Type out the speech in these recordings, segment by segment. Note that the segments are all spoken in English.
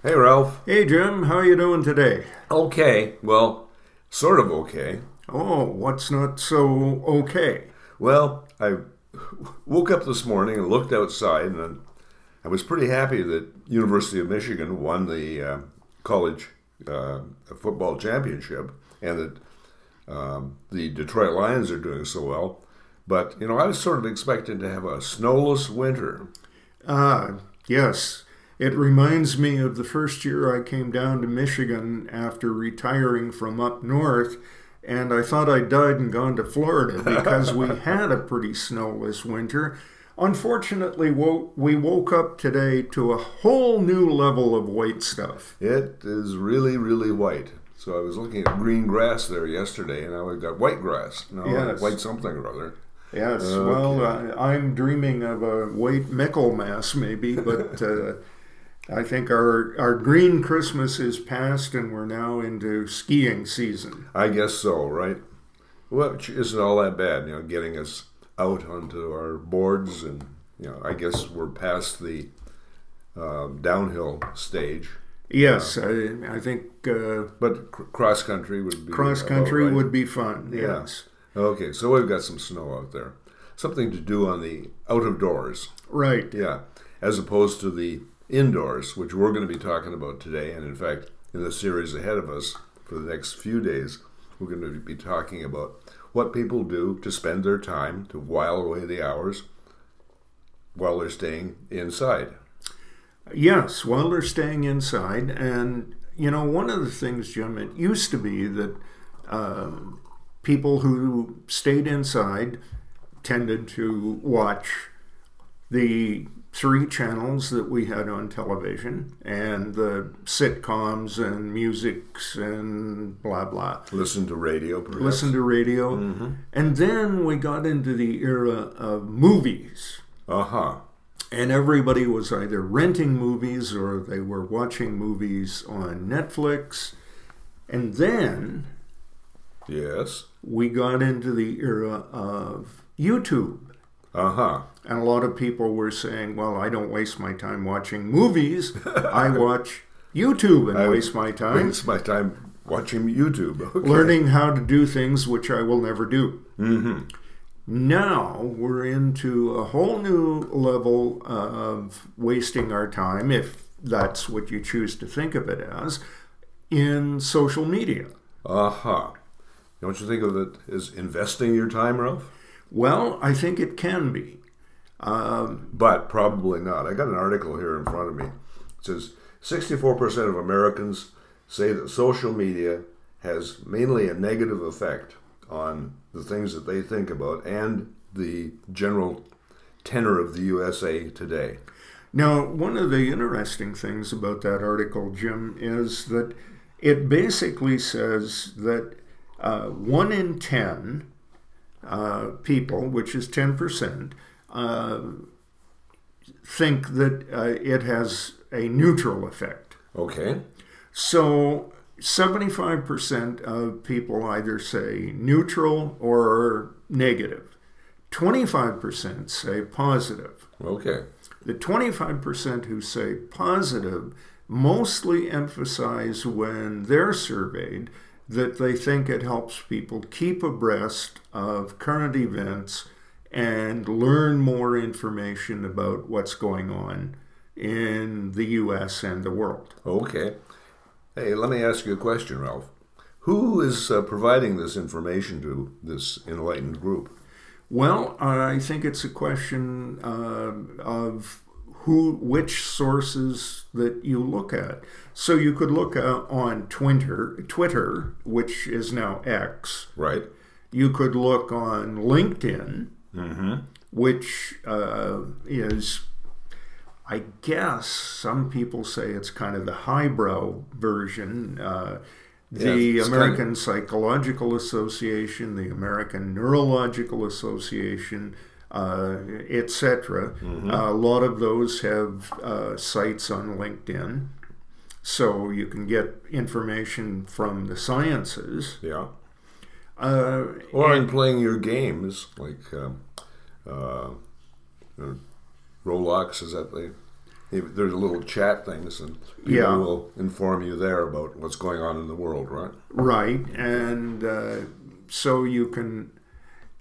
Hey, Ralph. Hey Jim, how are you doing today? Okay. Well, sort of okay. Oh, what's not so okay? Well, I woke up this morning and looked outside, and I was pretty happy that University of Michigan won the uh, college uh, football championship, and that um, the Detroit Lions are doing so well. But you know, I was sort of expecting to have a snowless winter. Ah, yes. It reminds me of the first year I came down to Michigan after retiring from up north, and I thought I'd died and gone to Florida because we had a pretty snowless winter. Unfortunately, we woke up today to a whole new level of white stuff. It is really, really white. So I was looking at green grass there yesterday, and now we've got white grass. No, Yes. white something or other. Yes, Okay. well, I, I'm dreaming of a white Michaelmas maybe, but uh, I think our our green Christmas is past and we're now into skiing season. I guess so, right? Which isn't all that bad, you know, getting us out onto our boards, and you know, I guess we're past the um, downhill stage. Yes, I, I think uh, But cr- cross country would be cross country right. would be fun. Yeah. Yes, Okay, so we've got some snow out there. Something to do on the out of doors. right. Yeah, as opposed to the indoors, which we're going to be talking about today. And in fact, in the series ahead of us for the next few days, we're going to be talking about what people do to spend their time to while away the hours while they're staying inside. Yes, while they're staying inside. And, you know, one of the things, Jim, it used to be that uh, people who stayed inside tended to watch the three channels that we had on television and the sitcoms and musics and blah, blah. Listen to radio, perhaps. Listen to radio. And then we got into the era of movies. Uh huh. And everybody was either renting movies or they were watching movies on Netflix. And then Yes. we got into the era of YouTube. Uh huh. And a lot of people were saying, well, I don't waste my time watching movies. I watch YouTube and I waste my time Waste my time watching YouTube. Okay. learning how to do things which I will never do. Mm-hmm. Now we're into a whole new level of wasting our time, if that's what you choose to think of it as, in social media. Uh huh. Don't you think of it as investing your time, Ralph? Well, I think it can be. Um, but probably not. I got an article here in front of me. It says 64% of Americans say that social media has mainly a negative effect on the things that they think about and the general tenor of the USA today. now, one of the interesting things about that article, Jim, is that it basically says that uh, one in 10 uh, people, which is 10%, uh, think that uh, it has a neutral effect. Okay. So 75% of people either say neutral or negative. 25% say positive. Okay. The 25% who say positive mostly emphasize when they're surveyed that they think it helps people keep abreast of current events and learn more information about what's going on in the US and the world. Okay. Hey, let me ask you a question, Ralph. Who is uh, providing this information to this enlightened group? Well, I think it's a question uh, of who, which sources that you look at. So you could look uh, on Twitter, Twitter, which is now X. Right. You could look on LinkedIn, Mm-hmm. which uh, is, I guess, some people say it's kind of the highbrow version. Uh, the Yeah, American Psychological Association, the American Neurological Association, uh, etc. a lot of those have uh, sites on LinkedIn, so you can get information from the sciences. Yeah. Uh, Or in playing your games, like um, uh, uh, Roblox, is that the if there's a little chat things, and people Yeah. will inform you there about what's going on in the world, right? Right, and uh, so you can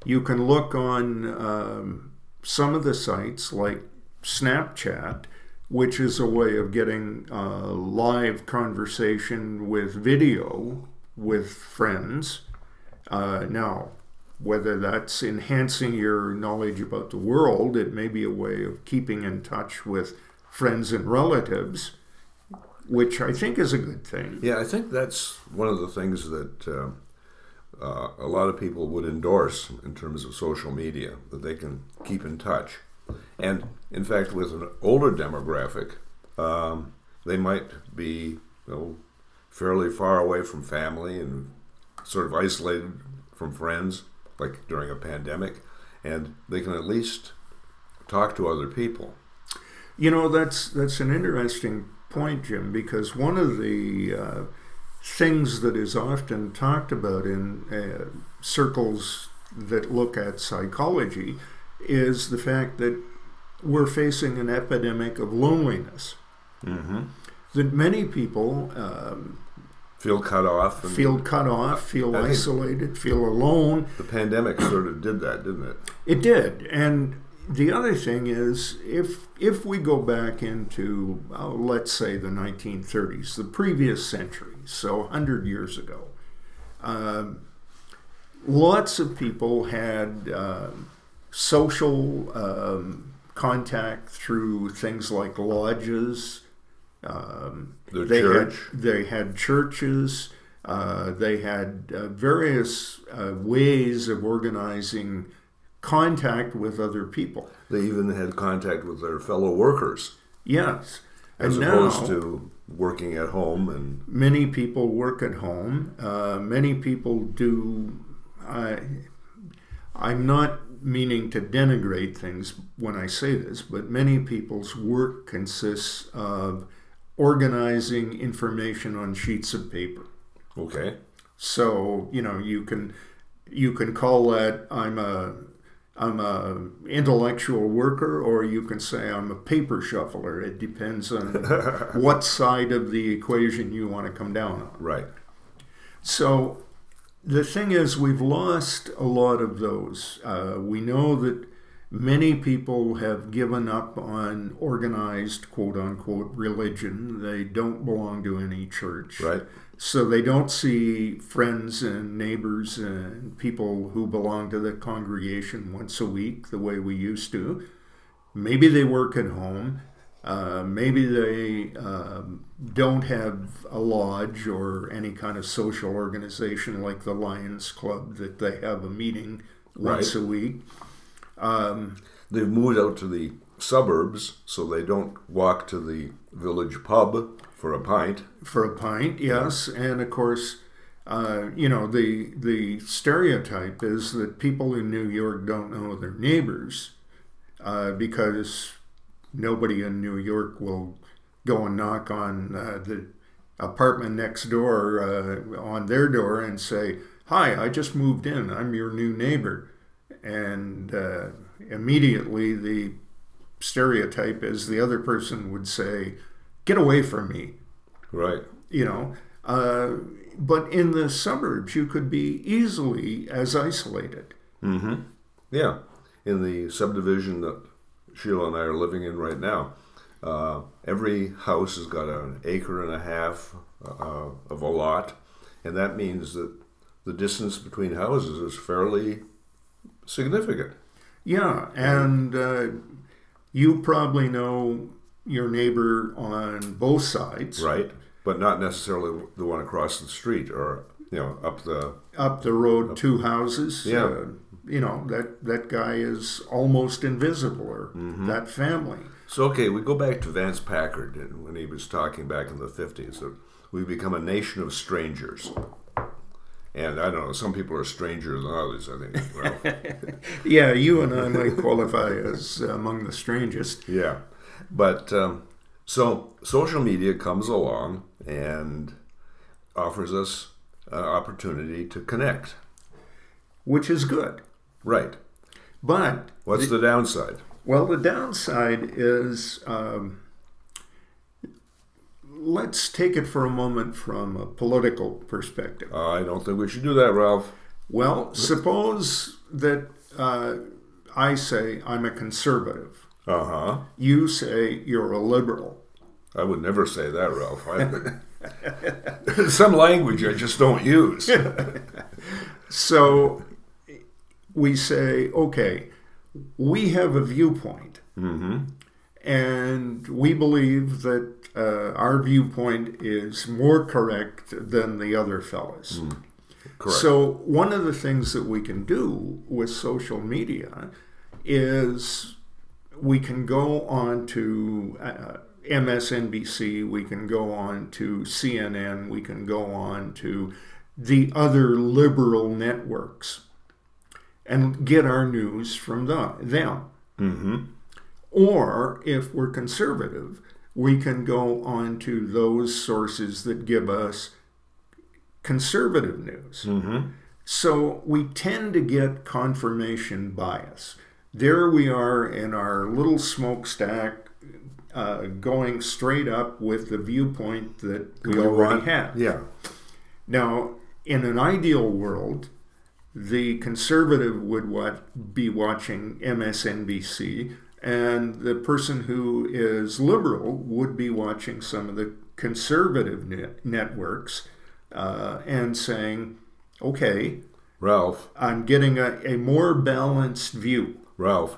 you can look on um, some of the sites like Snapchat, which is a way of getting uh, live conversation with video with friends. Uh, now, whether that's enhancing your knowledge about the world, it may be a way of keeping in touch with friends and relatives, which I think is a good thing. Yeah, I think that's one of the things that uh, uh, a lot of people would endorse in terms of social media, that they can keep in touch. And in fact, with an older demographic, um, they might be you know, fairly far away from family and sort of isolated from friends, like during a pandemic, and they can at least talk to other people. You know, that's that's an interesting point, Jim, because one of the uh, things that is often talked about in uh, circles that look at psychology is the fact that we're facing an epidemic of loneliness. Mm-hmm. That many people um, Feel cut off. And feel cut off, feel isolated, feel alone. the pandemic sort of did that, didn't it? It did, and the other thing is, if if we go back into, uh, let's say, the 1930s, the previous century, so 100 years ago, um, lots of people had um social um, contact through things like lodges. Um, The they church. Had, they had churches. Uh, they had uh, various uh, ways of organizing contact with other people. They even had contact with their fellow workers, Yes. as and opposed now, to working at home and many people work at home. Uh, many people do. I, I'm not meaning to denigrate things when I say this, but many people's work consists of organizing information on sheets of paper. okay, So you know you can you can call that I'm a I'm a intellectual worker, or you can say I'm a paper shuffler. It depends on what side of the equation you want to come down on. right, So the thing is, we've lost a lot of those. Uh, we know that many people have given up on organized quote unquote religion. They don't belong to any church. right, So they don't see friends and neighbors and people who belong to the congregation once a week the way we used to. Maybe they work at home. Uh, maybe they um, don't have a lodge or any kind of social organization like the Lions Club that they have a meeting once Right. a week. Um, They've moved out to the suburbs, so they don't walk to the village pub for a pint. for a pint, yes, and of course, uh, you know the the stereotype is that people in New York don't know their neighbors uh, because nobody in New York will go and knock on uh, the apartment next door uh, on their door and say, "Hi, I just moved in. I'm your new neighbor," and uh, immediately the stereotype is the other person would say, "Get away from me." Right, you know. Uh, but in the suburbs, you could be easily as isolated. mm-hmm. yeah. In the subdivision that Sheila and I are living in right now, uh, every house has got an acre and a half uh, of a lot, and that means that the distance between houses is fairly significant. Yeah, and uh, you probably know your neighbor on both sides. right? But not necessarily the one across the street or you know up the Up the road, two houses. Yeah. Uh, you know that that guy is almost invisible, or Mm-hmm. that family. So okay, we go back to Vance Packard and when he was talking back in the fifties that we've become a nation of strangers. And I don't know, some people are stranger than others. I think. Well, Yeah, you and I might qualify as among the strangest. yeah, but um, so social media comes along and offers us an opportunity to connect. which is good. Right. But What's the downside? Well, the downside is um, let's take it for a moment from a political perspective. Uh, I don't think we should do that, Ralph. Well, suppose that uh, I say I'm a conservative. Uh huh. You say you're a liberal. I would never say that, Ralph. I, some language I just don't use. So we say, okay, we have a viewpoint, hmm and we believe that uh, our viewpoint is more correct than the other fellas. Correct. So, one of the things that we can do with social media is we can go on to uh, MSNBC, we can go on to CNN, we can go on to the other liberal networks and get our news from the, them. hmm Or if we're conservative, we can go on to those sources that give us conservative news. hmm So we tend to get confirmation bias. There we are in our little smokestack, uh, going straight up with the viewpoint that we, already have. Yeah. Now, in an ideal world, the conservative would what, be watching MSNBC, and the person who is liberal would be watching some of the conservative net- networks uh, and saying, okay, Ralph, I'm getting a, a more balanced view. Ralph,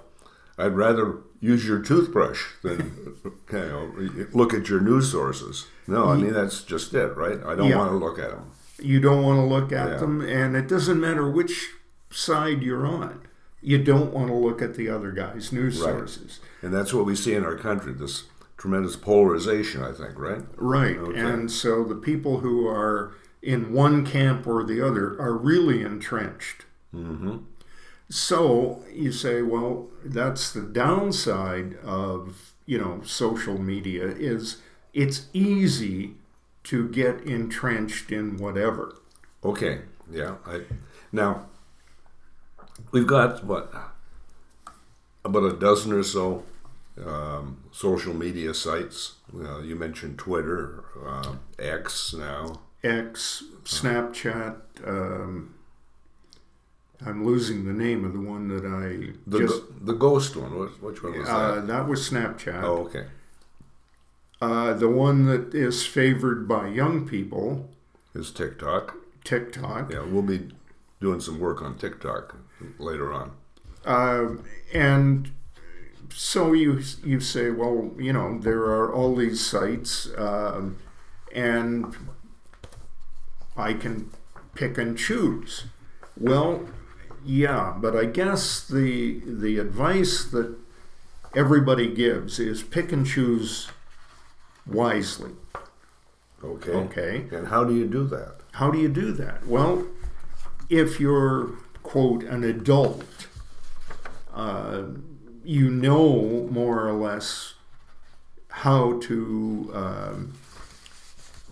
I'd rather use your toothbrush than you know look at your news sources. No, I mean that's just it, right? I don't Yeah. want to look at them. You don't want to look at Yeah. them, and it doesn't matter which side you're on. You don't want to look at the other guy's news Right. sources. And that's what we see in our country, this tremendous polarization, I think, right? Right. Okay. And so the people who are in one camp or the other are really entrenched. Mm-hmm. So you say, well, that's the downside of, you know, social media is it's easy to get entrenched in whatever. Okay, yeah. I, now, we've got, what, about a dozen or so um, social media sites. Uh, you mentioned Twitter, um, X now. X, Snapchat, um, I'm losing the name of the one that I The, just the ghost one, which one was uh, that? that was Snapchat. Oh, okay. Uh, the one that is favored by young people, Is TikTok. TikTok. Yeah, we'll be doing some work on TikTok later on. Um, and so you you say, well, you know, there are all these sites, um, and I can pick and choose. Well, yeah, but I guess the the advice that everybody gives is pick and choose wisely. Okay. Okay. And how do you do that? How do you do that? Well, if you're, quote, an adult, uh, you know more or less how to um,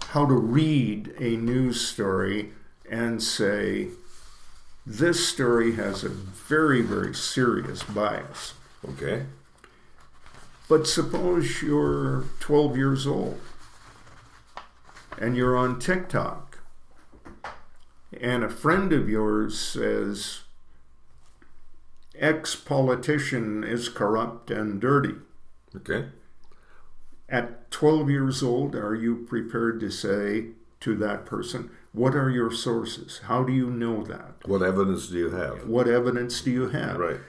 how to read a news story and say this story has a very very serious bias. Okay. But suppose you're 12 years old and you're on TikTok, and a friend of yours says, ex politician is corrupt and dirty. Okay. At 12 years old, are you prepared to say to that person, What are your sources? How do you know that? What evidence do you have? What evidence do you have? Right.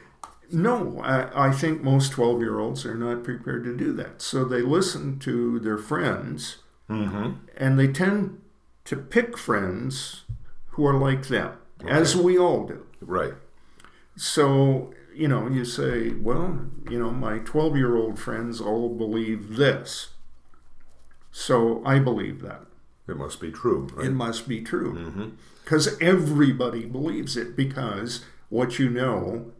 No, I, I think most 12 year olds are not prepared to do that. So they listen to their friends Mm-hmm. and they tend to pick friends who are like them, as we all do. Right. So, you know, you say, well, you know, my 12 year old friends all believe this. So I believe that. It must be true. Right. It must be true. mm-hmm. Because everybody believes it, because what you know,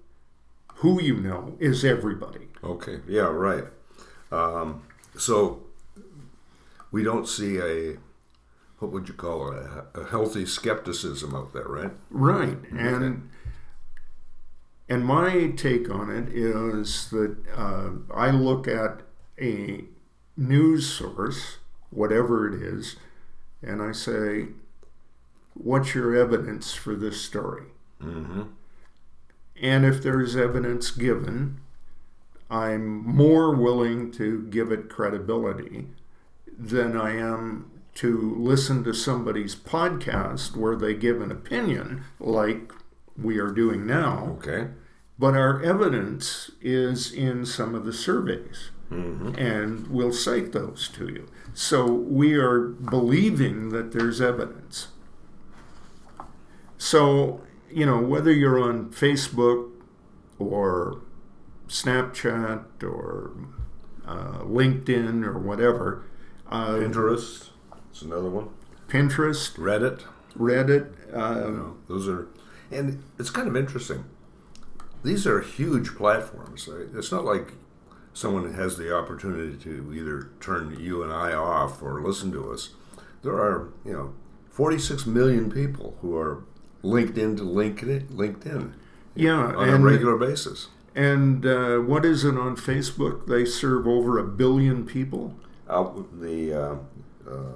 who you know, is everybody. Okay. Yeah. Right. Um, so we don't see a what would you call it a, a healthy skepticism out there, right? Right. And and my take on it is that uh, I look at a news source whatever it is, and I say, What's your evidence for this story? Mm-hmm. And if there's evidence given, I'm more willing to give it credibility than I am to listen to somebody's podcast where they give an opinion, like we are doing now. Okay. But our evidence is in some of the surveys, Mm-hmm. and we'll cite those to you. So we are believing that there's evidence. So, you know, whether you're on Facebook or Snapchat or uh, LinkedIn or whatever, uh, Pinterest. It's another one. Pinterest, Reddit. Reddit, uh, You know, those are, and it's kind of interesting. These are huge platforms. right? It's not like someone has the opportunity to either turn you and I off or listen to us. There are, you know, 46 million people who are linked into LinkedIn, LinkedIn yeah, on a regular basis. and uh, what is it on Facebook? They serve over a billion people. Out the uh, uh,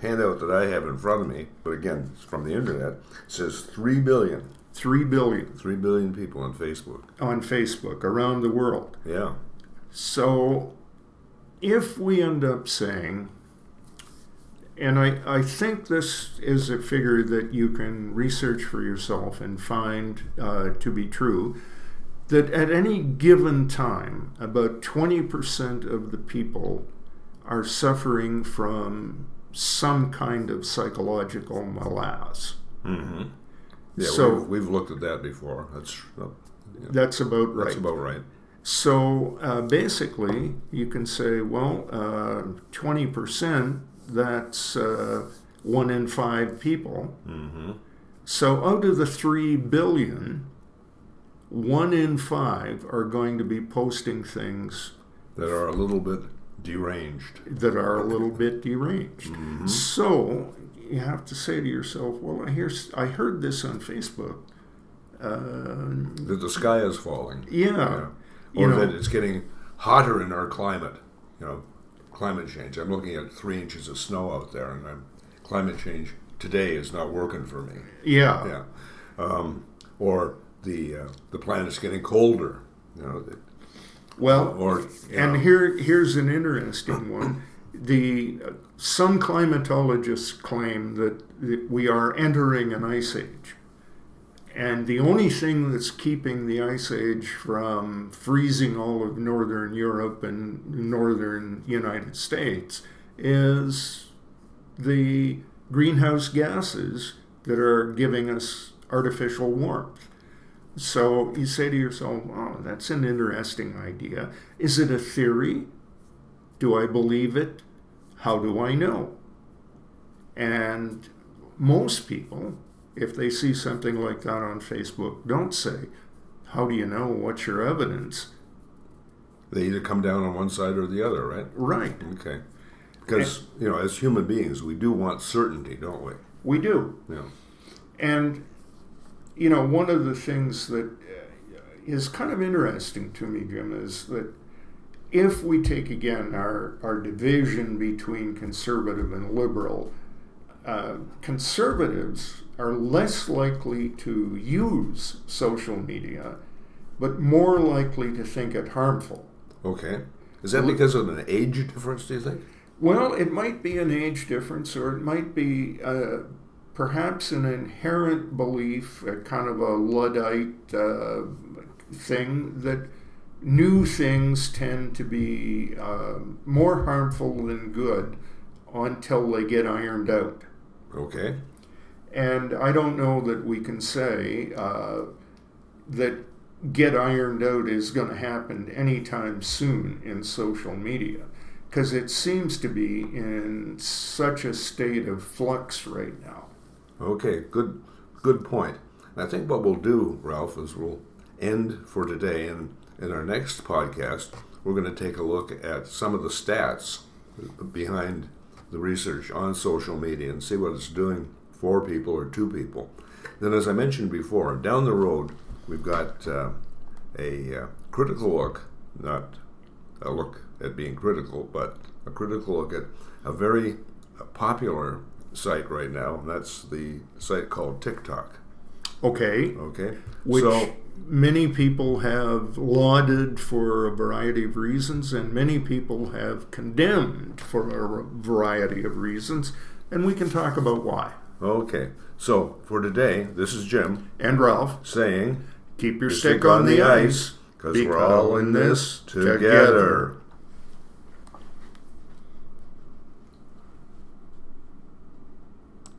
handout that I have in front of me, but again, it's from the internet, says 3 billion. Three billion 3 billion people on Facebook. on Facebook around the world. Yeah. So, if we end up saying, and I, I think this is a figure that you can research for yourself and find uh, to be true, that at any given time, about 20% of the people are suffering from some kind of psychological malaise. Mm-hmm. Yeah, So- we've, we've looked at that before. That's uh, yeah, That's about right. that's about right. So uh, basically, you can say, well, uh, twenty percent. That's uh, one in five people. Mm-hmm. So out of the three billion, one in five are going to be posting things That are a little bit deranged. that are a little bit deranged. Mm-hmm. So you have to say to yourself, well, I hear, I heard this on Facebook. Uh, That the sky is falling. yeah, you Or know. that it's getting hotter in our climate. You know, climate change. I'm looking at three inches of snow out there, and I'm, climate change today is not working for me. yeah, Yeah. Um, or the uh, the planet's getting colder. You know, Well, or and know, here here's an interesting one. The some climatologists claim that, that we are entering an ice age, and the only thing that's keeping the ice age from freezing all of northern Europe and northern United States is the greenhouse gases that are giving us artificial warmth. So you say to yourself, oh, that's an interesting idea. Is it a theory? Do I believe it? How do I know? And most people, if they see something like that on Facebook, don't say, How do you know? What's your evidence? they either come down on one side or the other, right? Right, Okay. Because you know, as human beings, we do want certainty, don't we? we do. Yeah. And, you know, one of the things that uh, kind of interesting to me, Jim, is that if we take again our, our division between conservative and liberal, uh, conservatives are less likely to use social media, but more likely to think it harmful. Okay. Is that because of an age difference? Do you think? Well, it might be an age difference, or it might be uh, perhaps an inherent belief, a kind of a Luddite uh, thing, that new things tend to be uh, more harmful than good until they get ironed out. Okay. And I don't know that we can say uh, that get ironed out is going to happen anytime soon in social media because it seems to be in such a state of flux right now. Okay. Good. Good point. I think what we'll do, Ralph, is we'll end for today, and in our next podcast, we're going to take a look at some of the stats behind the research on social media and see what it's doing for people or to people. Then, as I mentioned before, down the road, we've got uh, a uh, critical look, not a look at being critical, but a critical look at a very popular site right now, and that's the site called TikTok. Okay. Okay. Which so many people have lauded for a variety of reasons, and many people have condemned for a variety of reasons, and we can talk about why. okay. So for today, this is Jim And Ralph, saying keep your stick on the ice because we're all in this together.